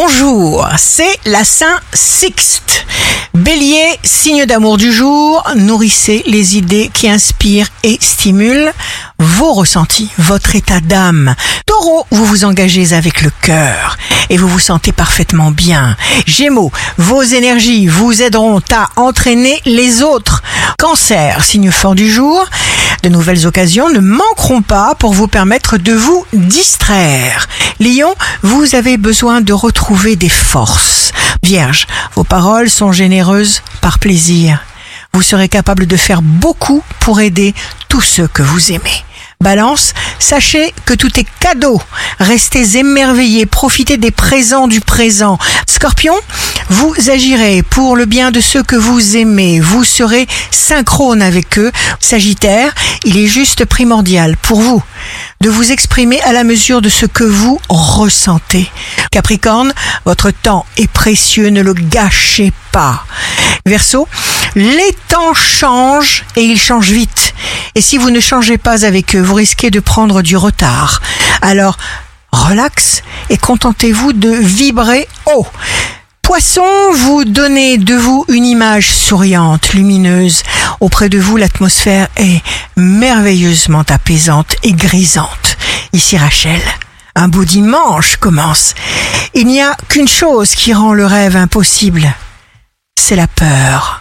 bonjour, c'est la Saint Sixte. Bélier, signe d'amour du jour, nourrissez les idées qui inspirent et stimulent vos ressentis, votre état d'âme. Taureau, vous vous engagez avec le cœur et vous vous sentez parfaitement bien. Gémeaux, vos énergies vous aideront à entraîner les autres. Cancer, signe fort du jour, de nouvelles occasions ne manqueront pas pour vous permettre de vous distraire. Lion, vous avez besoin de retrouver des forces. Vierge, vos paroles sont généreuses par plaisir. Vous serez capable de faire beaucoup pour aider tous ceux que vous aimez. Balance, sachez que tout est cadeau. Restez émerveillés, profitez des présents du présent. Scorpion, vous agirez pour le bien de ceux que vous aimez. Vous serez synchrone avec eux. Sagittaire, il est juste primordial pour vous de vous exprimer à la mesure de ce que vous ressentez. Capricorne, votre temps est précieux, ne le gâchez pas. Verseau, les temps changent et ils changent vite. Et si vous ne changez pas avec eux, vous risquez de prendre du retard. Alors, relax et contentez-vous de vibrer haut. Poisson, vous donnez de vous une image souriante, lumineuse. Auprès de vous, l'atmosphère est merveilleusement apaisante et grisante. Ici Rachel, un beau dimanche commence. Il n'y a qu'une chose qui rend le rêve impossible. C'est la peur.